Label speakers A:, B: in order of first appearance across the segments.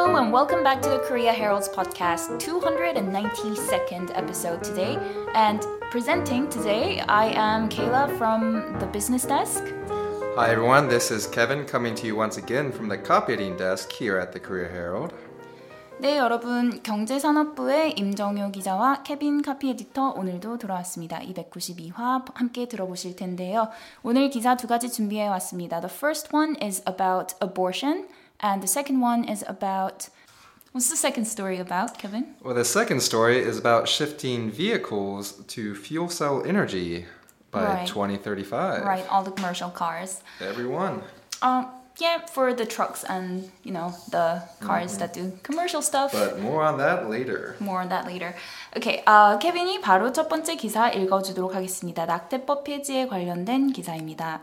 A: Hello and welcome back to the Korea Herald's podcast, 292nd episode today. And presenting today, I am Kayla from the business desk.
B: Hi everyone, this is Kevin coming to you once again from the copyediting desk here at the Korea Herald.
A: 네, 여러분 경제산업부의 임정효 기자와 케빈 카피 에디터 오늘도 돌아왔습니다. 292화 함께 들어보실 텐데요. 오늘 기사 두 가지 준비해 왔습니다. The first one is about abortion and the second one is about What's the second story about, Kevin?
B: Well, the second story is about shifting vehicles to fuel cell energy by
A: Right.
B: 2035.
A: Right, all the commercial cars.
B: Everyone.
A: Um, yeah, for the trucks and you know the cars that do commercial stuff.
B: But more on that later.
A: More on that later. Okay, 어, 케빈이 바로 첫 번째 기사 읽어주도록 하겠습니다. 낙태법 폐지에 관련된 기사입니다.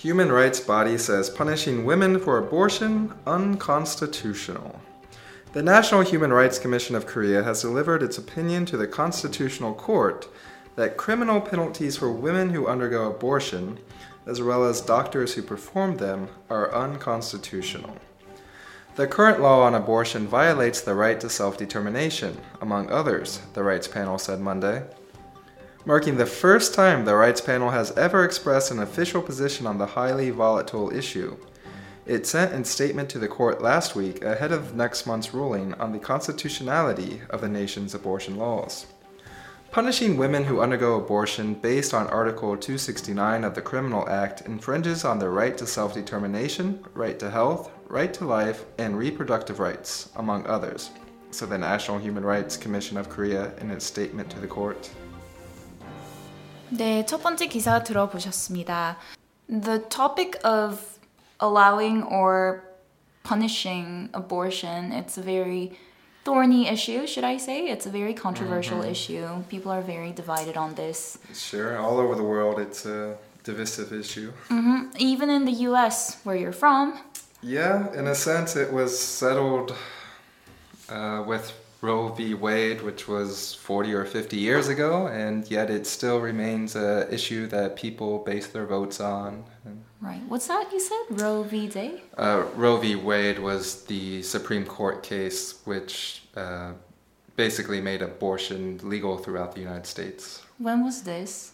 B: Human rights body says punishing women for abortion unconstitutional. The National Human Rights Commission of Korea has delivered its opinion to the Constitutional Court that criminal penalties for women who undergo abortion, as well as doctors who perform them, are unconstitutional. The current law on abortion violates the right to self determination, among others, the rights panel said Monday marking the first time the rights panel has ever expressed an official position on the highly volatile issue. It sent its statement to the court last week ahead of next month's ruling on the constitutionality of the nation's abortion laws. Punishing women who undergo abortion based on Article 269 of the Criminal Act infringes on their right to self determination, right to health, right to life, and reproductive rights, among others, said the National Human Rights Commission of Korea in its statement to the court.
A: 네, 첫 번째 기사 들어보셨습니다. The topic of allowing or punishing abortion, it's a very thorny issue, should I say? It's a very controversial issue. People are very divided on this.
B: Sure, all over the world it's a divisive issue.
A: hmm Even in the US, where you're from,
B: Yeah, in a sense, it was settled uh, with Roe v. Wade, which was 40 or 50 years ago, and yet it still remains an issue that people base their votes on.
A: Right? What's that you said? Roe v. Day?
B: Uh, Roe v. Wade was the Supreme Court case which uh, basically made abortion legal throughout the United States.
A: When was this?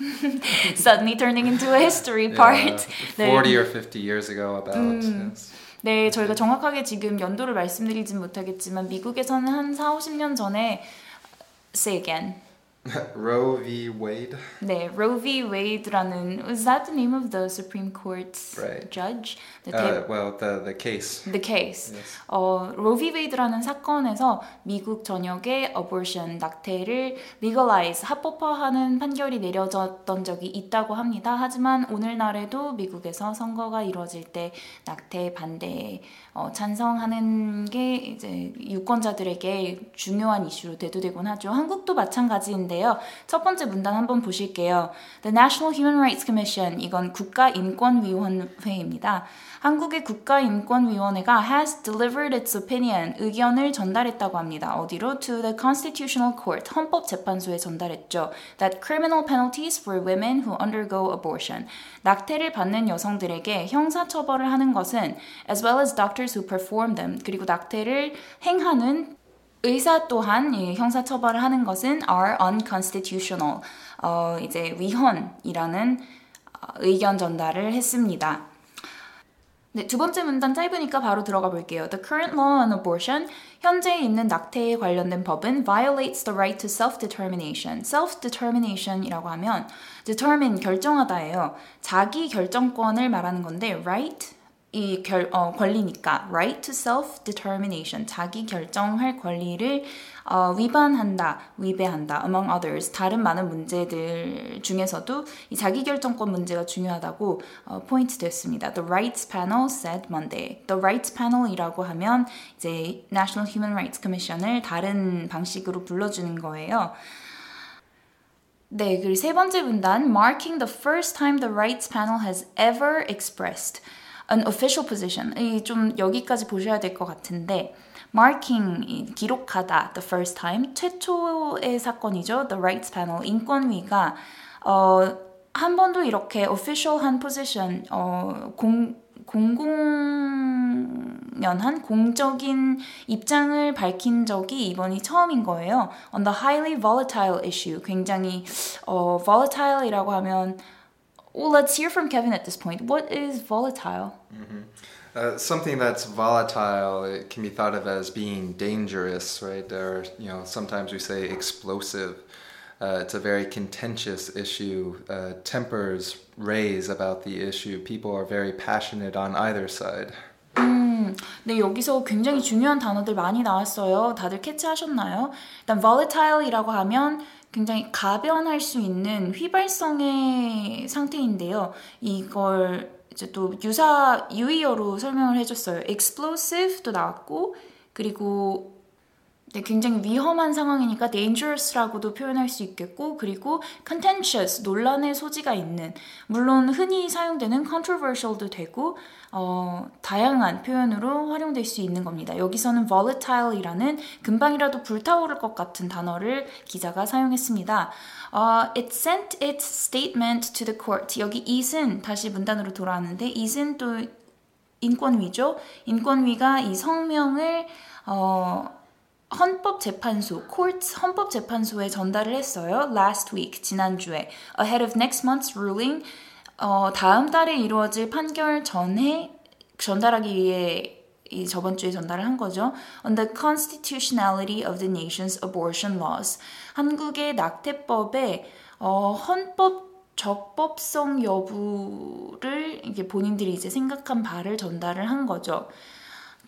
A: Suddenly turning into a history part.
B: Yeah, 40 or 50 years ago, about. yes.
A: 네, 저희가 정확하게 지금 연도를 말씀드리진 못하겠지만 미국에서는 한 4, 50년 전에 say again.
B: Roe v. Wade.
A: 네, Roe v. Wade라는 was that the name of the Supreme Court's
B: Right.
A: judge? The,
B: Uh, well, the, the case.
A: the case.
B: Yes.
A: 어, Roe v. Wade라는 사건에서 미국 전역의 abortion 낙태를 legalize 합법화하는 판결이 내려졌던 적이 있다고 합니다. 하지만 오늘날에도 미국에서 선거가 이루어질 때 낙태 반대에 어, 찬성하는 게 이제 유권자들에게 중요한 이슈로 대두되곤 하죠. 한국도 마찬가지인데 요. 첫 번째 문단 한번 보실게요. The National Human Rights Commission 이건 국가인권위원회입니다. 한국의 국가인권위원회가 has delivered its opinion 의견을 전달했다고 합니다. 어디로? To the Constitutional Court 헌법재판소에 전달했죠. That criminal penalties for women who undergo abortion 낙태를 받는 여성들에게 형사처벌을 하는 것은 as well as doctors who perform them 그리고 낙태를 행하는 의사 또한 이 형사 처벌을 하는 것은 are unconstitutional 어, 이제 위헌이라는 어, 의견 전달을 했습니다. 네, 두 번째 문단 짧으니까 바로 들어가 볼게요. The current law on abortion, 현재 있는 낙태에 관련된 법은 violates the right to self-determination. self-determination이라고 하면 determine 결정하다예요. 자기 결정권을 말하는 건데 right 이 결, 어, 권리니까 right to self-determination 자기 결정할 권리를 어, 위반한다, 위배한다 among others 다른 많은 문제들 중에서도 이 자기 결정권 문제가 중요하다고 어, 포인트 됐습니다. The Rights Panel said Monday. The Rights Panel이라고 하면 이제 National Human Rights Commission을 다른 방식으로 불러주는 거예요. 네, 그리고 세 번째 문단 marking the first time the rights panel has ever expressed an official position. 이 좀 여기까지 보셔야 될 것 같은데 marking 이 기록하다 the first time 최초의 사건이죠. The rights panel 인권위가 어, 한 번도 이렇게 official한 position 어, 공 공공의 불가연한 공적인 입장을 밝힌 적이 이번이 처음인 거예요. On the highly volatile issue. 굉장히 어, volatile이라고 하면 Well, let's hear from Kevin at this point. What is volatile?
B: Uh, something that's volatile, it can be thought of as being dangerous, right? Or, you know, sometimes we say explosive. Uh, it's a very contentious issue. Uh, tempers raise about the issue. People are very passionate on either side.
A: 음, 네, 여기서 굉장히 중요한 단어들 많이 나왔어요. 다들 캐치하셨나요? 일단 volatile이라고 하면 굉장히 가변할 수 있는 휘발성의 상태인데요. 이걸 이제 또 유사 유의어로 설명을 해줬어요. explosive도 나왔고 그리고 네, 굉장히 위험한 상황이니까 dangerous라고도 표현할 수 있겠고 그리고 contentious 논란의 소지가 있는 물론 흔히 사용되는 controversial도 되고 어, 다양한 표현으로 활용될 수 있는 겁니다. 여기서는 volatile이라는 금방이라도 불타오를 것 같은 단어를 기자가 사용했습니다. 어, it sent its statement to the court. 여기 it은 다시 문단으로 돌아왔는데 it은 또 인권위죠. 인권위가 이 성명을 어, 헌법재판소, court 헌법재판소에 전달을 했어요. last week, 지난주에. ahead of next month's ruling, 어, 다음 달에 이루어질 판결 전에 전달하기 위해 이 저번 주에 전달을 한 거죠. On the constitutionality of the nation's abortion laws. 한국의 낙태법의 어, 헌법 적법성 여부를 이게 본인들이 이제 생각한 바를 전달을 한 거죠.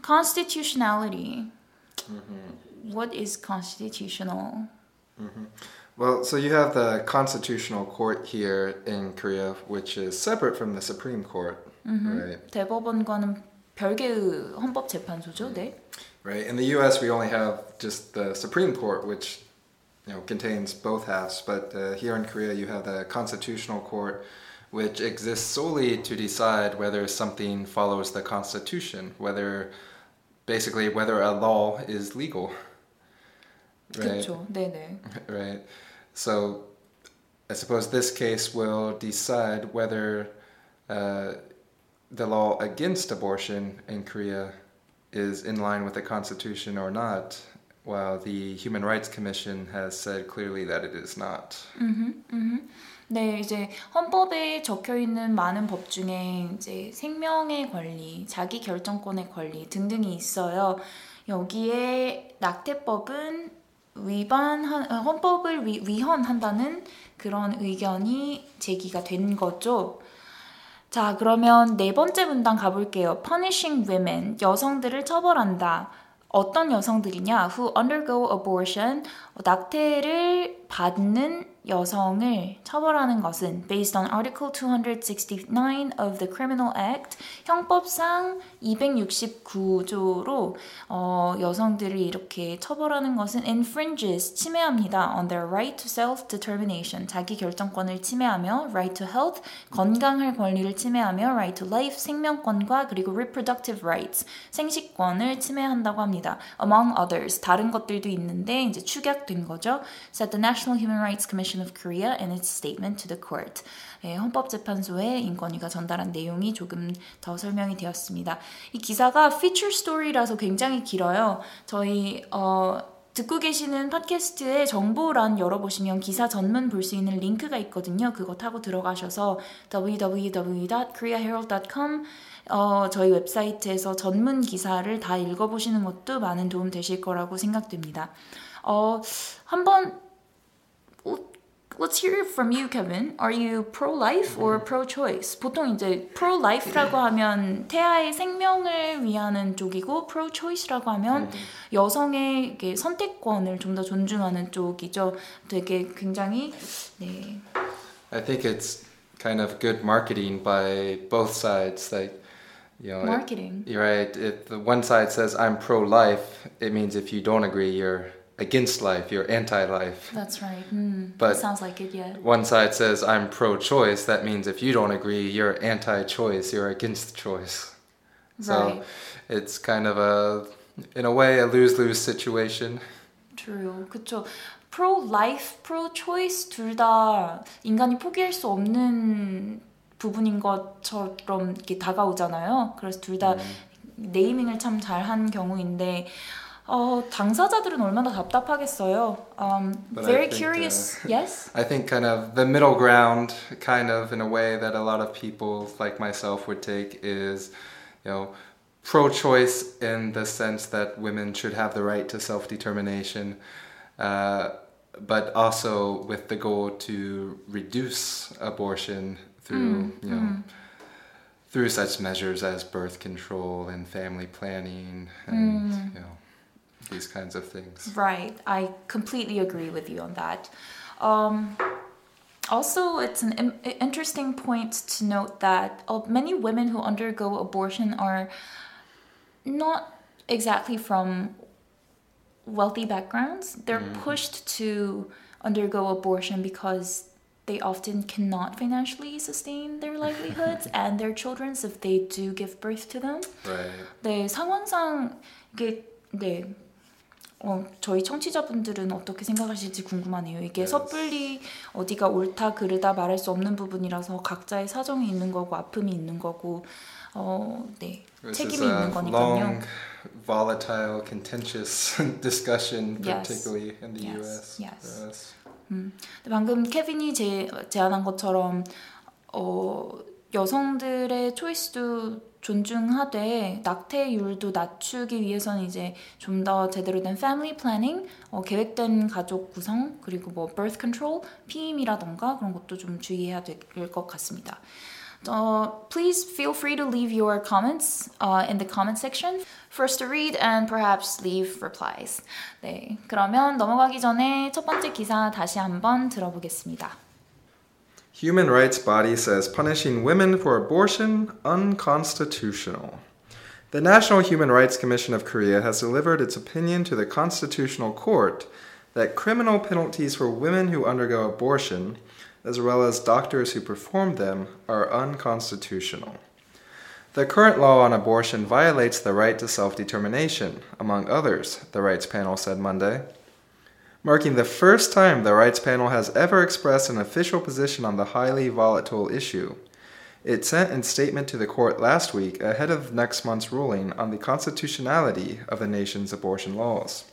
A: Constitutionality. What is constitutional?
B: Well, so you have the Constitutional Court here in Korea, which is separate from the Supreme Court, right?
A: 대법원과는 별개의 헌법재판소죠. 네.
B: Right. In the U.S., we only have just the Supreme Court, which you know contains both halves. But uh, here in Korea, you have the Constitutional Court, which exists solely to decide whether something follows the Constitution, whether basically whether a law is legal. Right.
A: 그렇죠. 네, 네.
B: Right. So, I suppose this case will decide whether uh, the law against abortion in Korea is in line with the Constitution or not, while the Human Rights Commission has said clearly that it is not.
A: 네, 이제 헌법에 적혀 있는 많은 법 중에 이제 생명의 권리, 자기 결정권의 권리 등등이 있어요. 여기에 낙태법은 위반한 어, 헌법을 위, 위헌한다는 그런 의견이 제기가 된 거죠. 자, 그러면 네 번째 문단 가볼게요. Punishing women, 여성들을 처벌한다. 어떤 여성들이냐? Who undergo abortion, 낙태를 받는 여성을 처벌하는 것은 based on Article 269 of the Criminal Act 형법상 269조로 어, 여성들을 이렇게 처벌하는 것은 infringes 침해합니다 on their right to self-determination 자기 결정권을 침해하며 right to health 건강할 권리를 침해하며 right to life 생명권과 그리고 reproductive rights 생식권을 침해한다고 합니다 among others 다른 것들도 있는데 이제 축약된 거죠 said the National Human Rights Commission of Korea in its statement to the court. 예, 헌법재판소에 인권위가 전달한 내용이 조금 더 설명이 되었습니다. 이 기사가 feature story라서 굉장히 길어요. 저희 어, 듣고 계시는 팟캐스트의 정보란 열어보시면 기사 전문 볼 수 있는 링크가 있거든요. 그거 타고 들어가셔서 www.koreaherald.com 어, 저희 웹사이트에서 전문 기사를 다 읽어보시는 것도 많은 도움 되실 거라고 생각됩니다. 어, 한번 Let's hear from you, Kevin. Are you pro-life or pro-choice? 보통 이제 pro-life라고 하면 태아의 생명을 위하는 쪽이고 pro-choice라고 하면 여성의 이렇게 선택권을 좀 더 존중하는 쪽이죠. 되게 굉장히 네.
B: I think it's kind of good marketing by both sides. Like, you know,
A: Marketing.
B: You're right. If the one side says I'm pro-life, it means if you don't agree, you're against life. You're anti-life.
A: That's right. Hmm.
B: But-
A: that sounds like it. Yeah.
B: One side says I'm pro-choice. That means if you don't agree, you're anti-choice. You're against choice. So
A: Right.
B: it's kind of a, in a way, a lose-lose situation.
A: True. 그쵸. pro-life, pro-choice 둘 다 인간이 포기할 수 없는 부분인 것처럼 이렇게 다가오잖아요. 그래서 둘 다 네이밍을 참 잘한 경우인데 어, 당사자들은 얼마나 답답하겠어요. Um,
B: But I
A: very
B: think,
A: curious.
B: uh,
A: yes.
B: I think kind of the middle ground, kind of in a way that a lot of people like myself would take, is, you know, pro-choice in the sense that women should have the right to self-determination, uh, but also with the goal to reduce abortion through, you know. Through such measures as birth control and family planning, and you know, these kinds of things.
A: Right. I completely agree with you on that. Um, also, it's an im- interesting point to note that uh, many women who undergo abortion are not exactly from wealthy backgrounds. They're pushed to undergo abortion because they often cannot financially sustain their livelihoods and their children's if they do give birth to them.
B: Right.
A: 네, 상황상 이게 네. 어, 저희 청취자분들은 어떻게 생각하실지 궁금하네요. 이게
B: Yes.
A: 섣불리 어디가 옳다 그르다 말할 수 없는 부분이라서 각자의 사정이 있는 거고 아픔이 있는 거고 어, 네. 책임이 있는 거니까요.
B: long, volatile, contentious discussion,
A: Yes.
B: particularly in the
A: Yes,
B: U.S.
A: yes.
B: us.
A: 방금 케빈이 제, 제안한 것처럼 어, 여성들의 초이스도 존중하되 낙태율도 낮추기 위해서는 이제 좀 더 제대로 된 family planning, 어, 계획된 가족 구성 그리고 뭐 birth control, 피임이라던가 그런 것도 좀 주의해야 될 것 같습니다. Uh, please feel free to leave your comments uh, in the comment section. First to read and perhaps leave replies. 네, 그러면 넘어가기 전에 첫 번째 기사 다시 한번 들어보겠습니다.
B: Human rights body says punishing women for abortion unconstitutional. The National Human Rights Commission of Korea has delivered its opinion to the Constitutional Court that criminal penalties for women who undergo abortion, as well as doctors who perform them, are unconstitutional. The current law on abortion violates the right to self determination, among others, the rights panel said Monday marking the first time the rights panel has ever expressed an official position on the highly volatile issue. It sent its statement to the court last week ahead of next month's ruling on the constitutionality of the nation's abortion laws.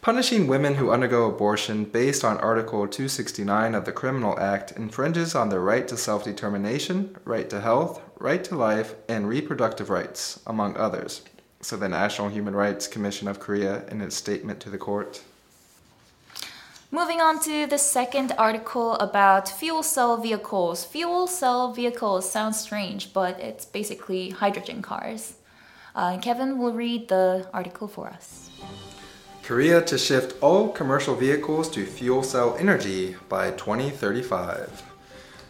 B: Punishing women who undergo abortion based on Article 269 of the Criminal Act infringes on their right to self determination, right to health, right to life, and reproductive rights, among others, said the National Human Rights Commission of Korea in its statement to the court.
A: Moving on to the second article about fuel cell vehicles. Fuel cell vehicles sounds strange, but it's basically hydrogen cars. Uh, Kevin will read the article for us.
B: Korea to shift all commercial vehicles to fuel cell energy by 2035.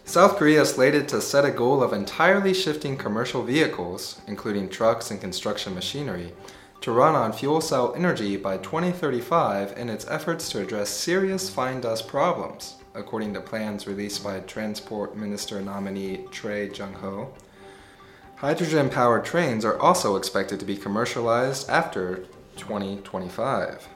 B: South Korea is slated to set a goal of entirely shifting commercial vehicles, including trucks and construction machinery, to run on fuel cell energy by 2035 in its efforts to address serious fine dust problems, according to plans released by Transport Minister nominee Trey Jung Ho. Hydrogen powered trains are also expected to be commercialized after 2025.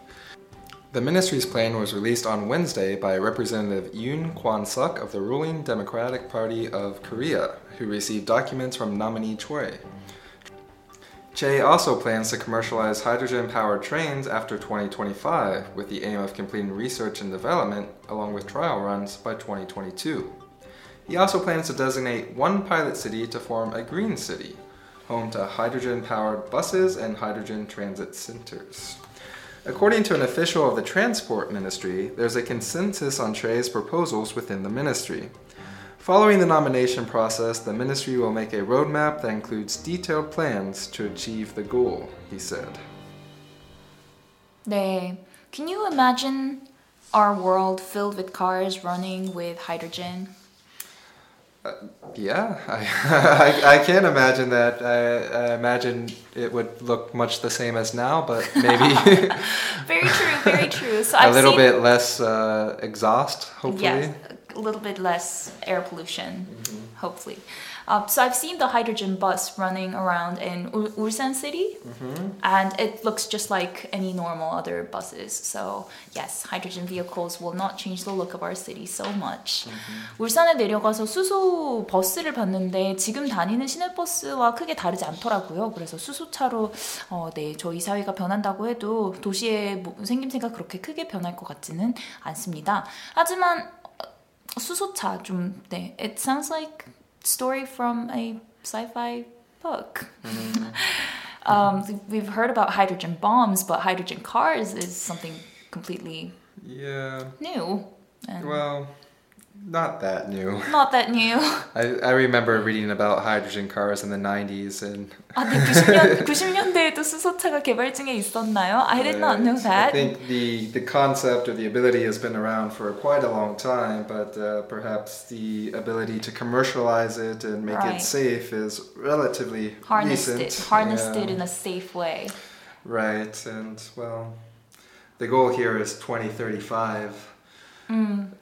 B: The ministry's plan was released on Wednesday by Representative Yoon Kwon Suk of the ruling Democratic Party of Korea, who received documents from nominee Choi. Che also plans to commercialize hydrogen powered trains after 2025 with the aim of completing research and development along with trial runs by 2022. He also plans to designate one pilot city to form a green city, home to hydrogen powered buses and hydrogen transit centers. According to an official of the Transport Ministry, there's a consensus on Trey's proposals within the ministry. Following the nomination process, the ministry will make a roadmap that includes detailed plans to achieve the goal, he said.
A: 네. Can you imagine our world filled with cars running with hydrogen?
B: Yeah, I, I, I can't imagine that. I, I imagine it would look much the same as now, but maybe
A: Very true, very true. So
B: a
A: I've
B: little bit less uh, exhaust, hopefully.
A: Yes, a little bit less air pollution, hopefully. Uh, so I've seen the hydrogen bus running around in Ul- Ulsan City, and it looks just like any normal other buses. So yes, hydrogen vehicles will not change the look of our city so much. 울산에 내려가서 수소 버스를 봤는데 지금 다니는 시내버스와 크게 다르지 않더라고요. 그래서 수소차로 어, 네, 저희 사회가 변한다고 해도 도시의 뭐- 생김새가 그렇게 크게 변할 것 같지는 않습니다. 하지만 어, 수소차 좀 네, it sounds like story from a sci-fi book. um, we've heard about hydrogen bombs, but hydrogen cars is something completely
B: Yeah.
A: new. And
B: Well, not that new.
A: not that new.
B: I, I remember reading about hydrogen cars in the 90s and
A: 아, 네, 90년, 90년대에도 수소차가 개발 중에 있었나요? I did not know
B: Uh, I
A: that.
B: think the, the concept or the ability has been around for quite a long time, but uh, perhaps the ability to commercialize it and make
A: Right.
B: it safe is relatively
A: Harnessed
B: recent.
A: it, harnessed
B: Yeah.
A: it in a safe way.
B: Right, and well, the goal here is 2035.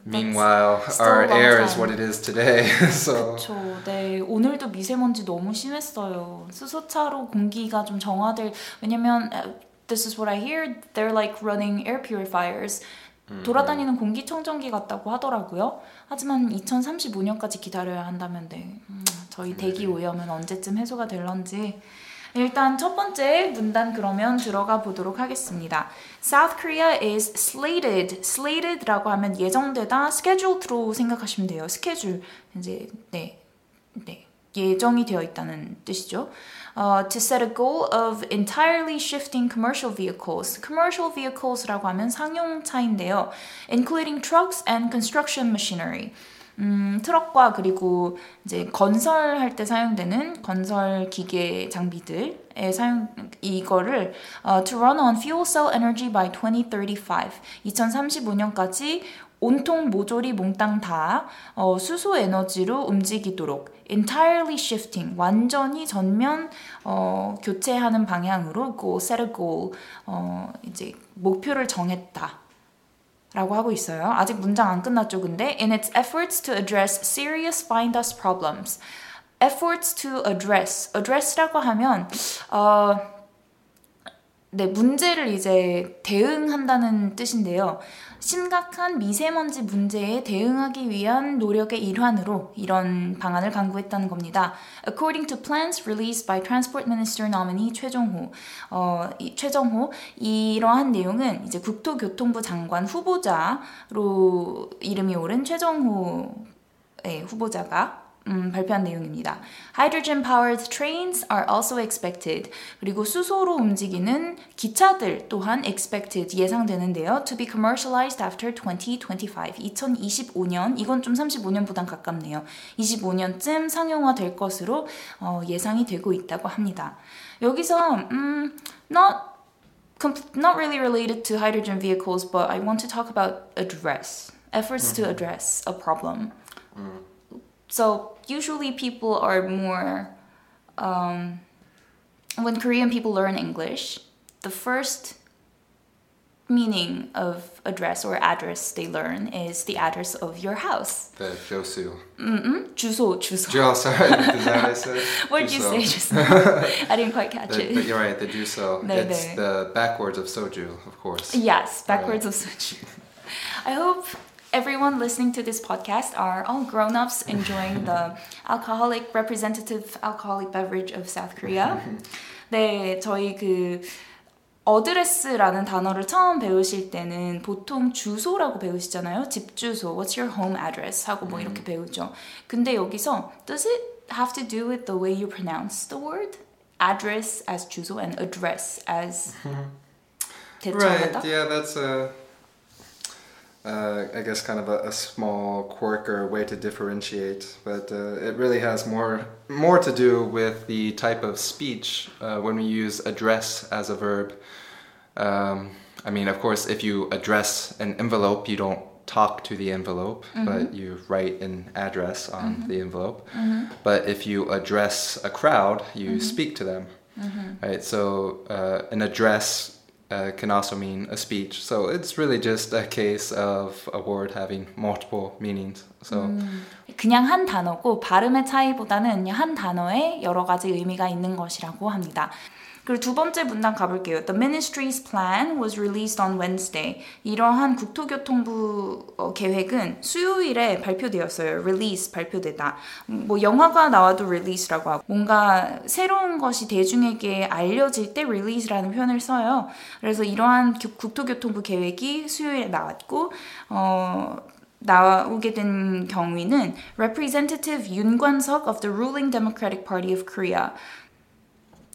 B: Meanwhile, our air is what it is today. so
A: 그렇죠. 네, 오늘도 미세먼지 너무 심했어요. 수소차로 공기가 좀 정화될 왜냐면 uh, this is what I hear. They're like running air purifiers. 돌아다니는 공기청정기 같다고 하더라고요. 하지만 2035년까지 기다려야 한다면 네, 음, 저희 대기 오염은 언제쯤 해소가 될런지 일단 첫 번째 문단 그러면 들어가 보도록 하겠습니다. South Korea is slated. slated라고 하면 예정되다, scheduled로 생각하시면 돼요. 스케줄 이제 네, 네 예정이 되어 있다는 뜻이죠. 어, to set a goal of entirely shifting commercial vehicles. commercial vehicles라고 하면 상용차인데요. including trucks and construction machinery. 음, 트럭과 그리고 이제 건설할 때 사용되는 건설 기계 장비들의 사용 이거를 어, to run on fuel cell energy by 2035. 2035년까지 온통 모조리 몽땅 다 어, 수소 에너지로 움직이도록 entirely shifting 완전히 전면 어, 교체하는 방향으로 go set a goal 어, 이제 목표를 정했다. 라고 하고 있어요. 아직 문장 안 끝났죠, 근데 in its efforts to address serious fine dust problems. efforts to address. address라고 하면 어 네, 문제를 이제 대응한다는 뜻인데요. 심각한 미세먼지 문제에 대응하기 위한 노력의 일환으로 이런 방안을 강구했다는 겁니다. According to plans released by Transport Minister nominee 최정호, 어, 이 최정호 이러한 내용은 이제 국토교통부 장관 후보자로 이름이 오른 최정호 의 후보자가 음, 발표한 내용입니다. Hydrogen powered trains are also expected. 그리고 수소로 움직이는 기차들 또한 expected 예상되는데요. To be commercialized after 2025. 2025년 이건 좀 35년보단 가깝네요. 25년쯤 상용화 될 것으로 어, 예상이 되고 있다고 합니다. 여기서 음, not not really related to hydrogen vehicles, but I want to talk about address efforts to address a problem. So usually people are more um, when Korean people learn English, the first meaning of address or address they learn is the address of your house.
B: the Josu.
A: 주소, 주소.
B: Jo, sorry, is that what I said?
A: What did you
B: Juso.
A: say just now? I didn't quite catch
B: The, but
A: it.
B: you're right, the Juso.
A: 네,
B: it's
A: 네.
B: the backwards of soju, of course.
A: Yes, backwards of such. I hope everyone listening to this podcast are all grown-ups enjoying the alcoholic representative alcoholic beverage of South Korea. 네, 저희 그 어드레스라는 단어를 처음 배우실 때는 보통 주소라고 배우시잖아요. 집 주소, what's your home address 하고 뭐 이렇게 배우죠. 근데 여기서 does it have to do with the way you pronounce the word? address as 주소 and address as 대처하다?
B: Right, yeah, that's a, uh, I guess, kind of a, a small quirk or way to differentiate, but uh, it really has more more to do with the type of speech uh, when we use address as a verb. Um, I mean, of course, if you address an envelope, you don't talk to the envelope, but you write an address on the envelope. But if you address a crowd, you speak to them. Right, so uh, an address uh, can also mean a speech. So it's really just a case of a word having multiple meanings. So
A: 음, 그냥 한 단어고 발음의 차이보다는 한 단어에 여러 가지 의미가 있는 것이라고 합니다. 그리고 두 번째 문단 가볼게요. The ministry's plan was released on Wednesday. 이러한 국토교통부 어, 계획은 수요일에 발표되었어요. release 발표되다. 뭐 영화가 나와도 release라고 하고 뭔가 새로운 것이 대중에게 알려질 때 release라는 표현을 써요. 그래서 이러한 국토교통부 계획이 수요일에 나왔고 어 나오게 된 경위는 Representative 윤관석 of the ruling Democratic Party of Korea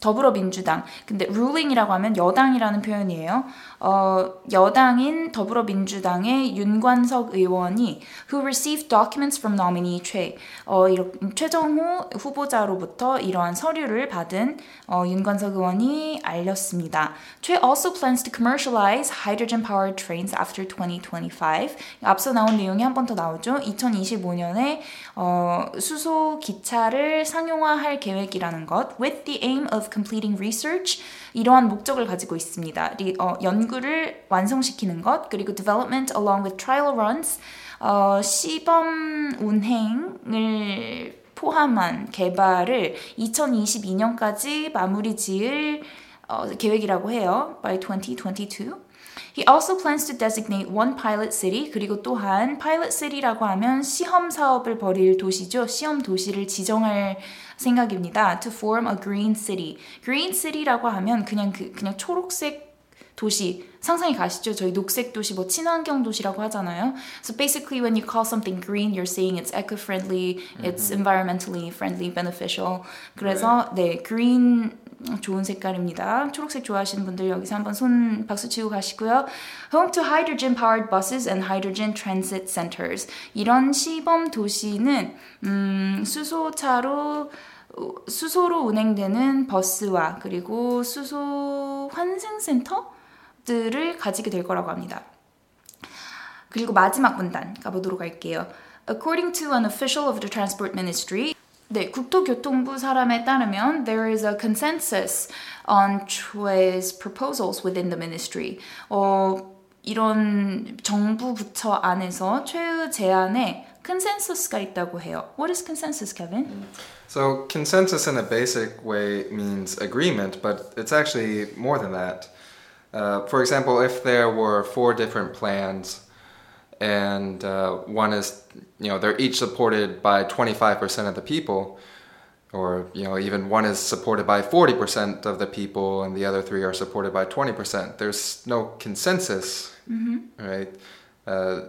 A: 더불어민주당. 근데 ruling이라고 하면 여당이라는 표현이에요. 어, 여당인 더불어민주당의 윤관석 의원이 who received documents from nominee 최 어, 최정호 후보자로부터 이러한 서류를 받은 어, 윤관석 의원이 알렸습니다. 최 also plans to commercialize hydrogen-powered trains after 2025. 앞서 나온 내용이 한 번 더 나오죠. 2025년에 어, 수소 기차를 상용화할 계획이라는 것 with the aim of completing research 이러한 목적을 가지고 있습니다. 리, 어, 연구를 완성시키는 것 그리고 development along with trial runs 어, 시범 운행을 포함한 개발을 2022년까지 마무리 지을 어, 계획이라고 해요. by 2022. He also plans to designate one pilot city 그리고 또한 pilot city라고 하면 시험 사업을 벌일 도시죠. 시험 도시를 지정할 생각입니다. To form a green city. Green city라고 하면 그냥 그 그냥 초록색 도시 상상이 가시죠? 저희 녹색 도시 뭐 친환경 도시라고 하잖아요. So basically when you call something green, you're saying it's eco-friendly, it's environmentally friendly, beneficial. 그래서 네, green 좋은 색깔입니다. 초록색 좋아하시는 분들 여기서 한번 손 박수 치고 가시고요. Home to hydrogen powered buses and hydrogen transit centers. 이런 시범 도시는 음, 수소차로 수소로 운행되는 버스와 그리고 수소 환승센터들을 가지게 될 거라고 합니다. 그리고 마지막 문단 가보도록 할게요. According to an official of the Transport Ministry, 네, 국토교통부 사람에 따르면 there is a consensus on Chue's proposals within the ministry. 어, 이런 정부 부처 안에서 최의 제안에 consensus가 있다고 해요. What is consensus, Kevin?
B: So consensus in a basic way means agreement, but it's actually more than that. Uh, for example, if there were four different plans and uh, one is you know they're each supported by 25% of the people or you know even one is supported by 40% of the people and the other three are supported by 20% there's no consensus mm-hmm. right uh,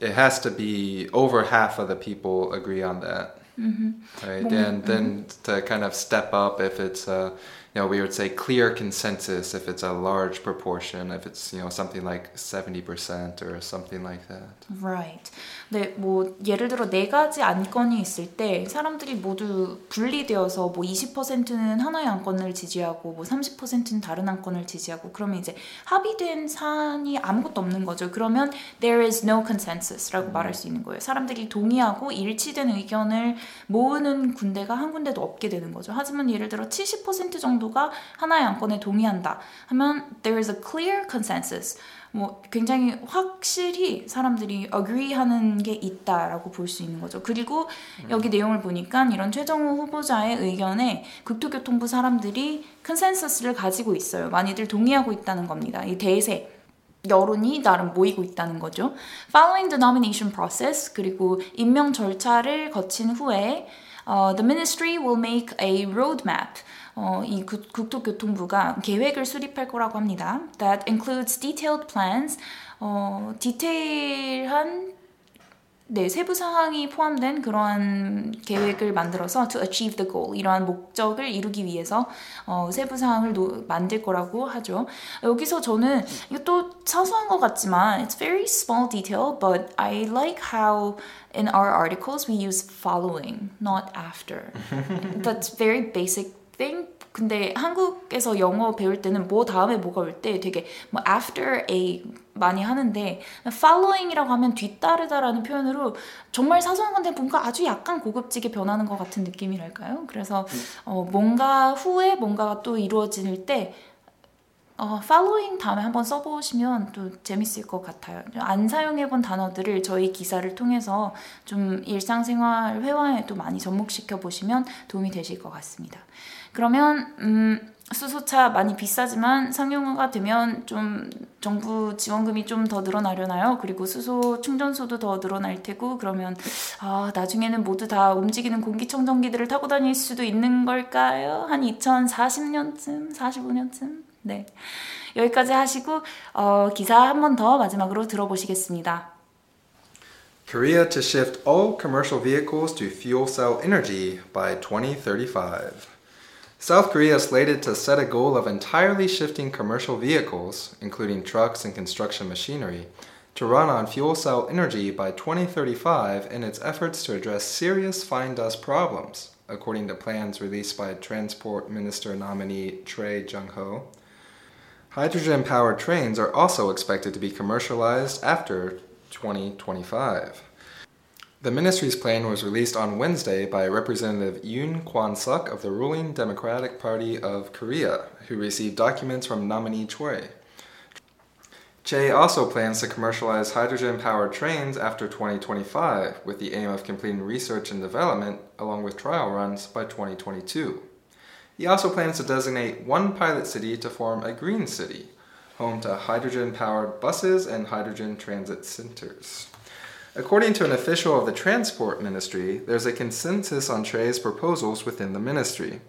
B: it has to be over half of the people agree on that mm-hmm. right mm-hmm. and then to kind of step up if it's uh, you know, we would say clear consensus if it's a large proportion, if it's, you know, something like 70% or something like that.
A: Right. 네, 뭐 예를 들어 네 가지 안건이 있을 때 사람들이 모두 분리되어서 뭐 20%는 하나의 안건을 지지하고 뭐 30%는 다른 안건을 지지하고 그러면 이제 합의된 사안이 아무것도 없는 거죠. 그러면 there is no consensus라고 음. 말할 수 있는 거예요. 사람들이 동의하고 일치된 의견을 모으는 군대가 한 군데도 없게 되는 거죠. 하지만 예를 들어 70% 정도 가 하나의 안건에 동의한다 하면 there is a clear consensus. 뭐 굉장히 확실히 사람들이 agree하는 게 있다라고 볼 수 있는 거죠. 그리고 여기 내용을 보니까 이런 최정우 후보자의 의견에 국토교통부 사람들이 컨센서스를 가지고 있어요. 많이들 동의하고 있다는 겁니다. 이 대세 여론이 나름 모이고 있다는 거죠. Following the nomination process 그리고 임명 절차를 거친 후에 uh, the ministry will make a roadmap 어, 이 국, 국토교통부가 계획을 수립할 거라고 합니다. That includes detailed plans. 어, 디테일한 네, 세부 사항이 포함된 그러한 계획을 만들어서 to achieve the goal 이러한 목적을 이루기 위해서 어, 세부 사항을 노, 만들 거라고 하죠. 여기서 저는 이것도 사소한 것 같지만 it's very small detail, but I like how in our articles we use following, not after. That's very basic thing. 근데 한국에서 영어 배울 때는 뭐 다음에 뭐가 올 때 되게 뭐 after a 많이 하는데 following이라고 하면 뒤따르다라는 표현으로 정말 사소한 건데 뭔가 아주 약간 고급지게 변하는 것 같은 느낌이랄까요? 그래서 어, 뭔가 후에 뭔가가 또 이루어질 때 어, following 다음에 한번 써보시면 또 재밌을 것 같아요. 안 사용해본 단어들을 저희 기사를 통해서 좀 일상생활 회화에도 많이 접목시켜 보시면 도움이 되실 것 같습니다. 그러면 음, 수소차 많이 비싸지만 상용화가 되면 좀 정부 지원금이 좀 더 늘어나려나요? 그리고 수소 충전소도 더 늘어날 테고 그러면 아 나중에는 모두 다 움직이는 공기청정기들을 타고 다닐 수도 있는 걸까요? 한 2040년쯤, 45년쯤? 네. 여기까지 하시고 어, 기사 한 번 더 마지막으로 들어보시겠습니다.
B: Korea to shift all commercial vehicles to fuel cell energy by 2035. South Korea is slated to set a goal of entirely shifting commercial vehicles, including trucks and construction machinery, to run on fuel cell energy by 2035 in its efforts to address serious fine dust problems, according to plans released by Transport Minister nominee Trey Jung Ho. Hydrogen powered trains are also expected to be commercialized after 2025. The ministry's plan was released on Wednesday by Representative Yoon Kwan Suk of the ruling Democratic Party of Korea, who received documents from nominee Choi. Che also plans to commercialize hydrogen powered trains after 2025, with the aim of completing research and development along with trial runs by 2022. He also plans to designate one pilot city to form a green city, home to hydrogen powered buses and hydrogen transit centers. According to an official of the Transport Ministry, there's a consensus on Trey's proposals within the ministry.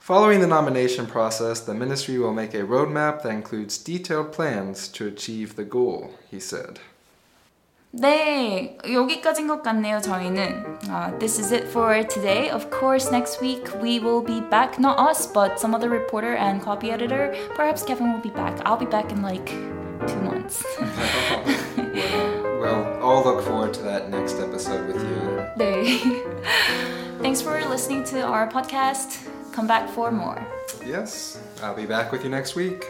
B: Following the nomination process, the ministry will make a roadmap that includes detailed plans to achieve the goal, he said.
A: 네, 여기까지인 것 같네요, 저희는. Uh, this is it for today. Of course, next week we will be back. Not us, but some other reporter and copy editor. Perhaps Kevin will be back. I'll be back in like two months.
B: well, I'll look forward to that next episode with you.
A: 네. Thanks for listening to our podcast. Come back for more.
B: Yes, I'll be back with you next week.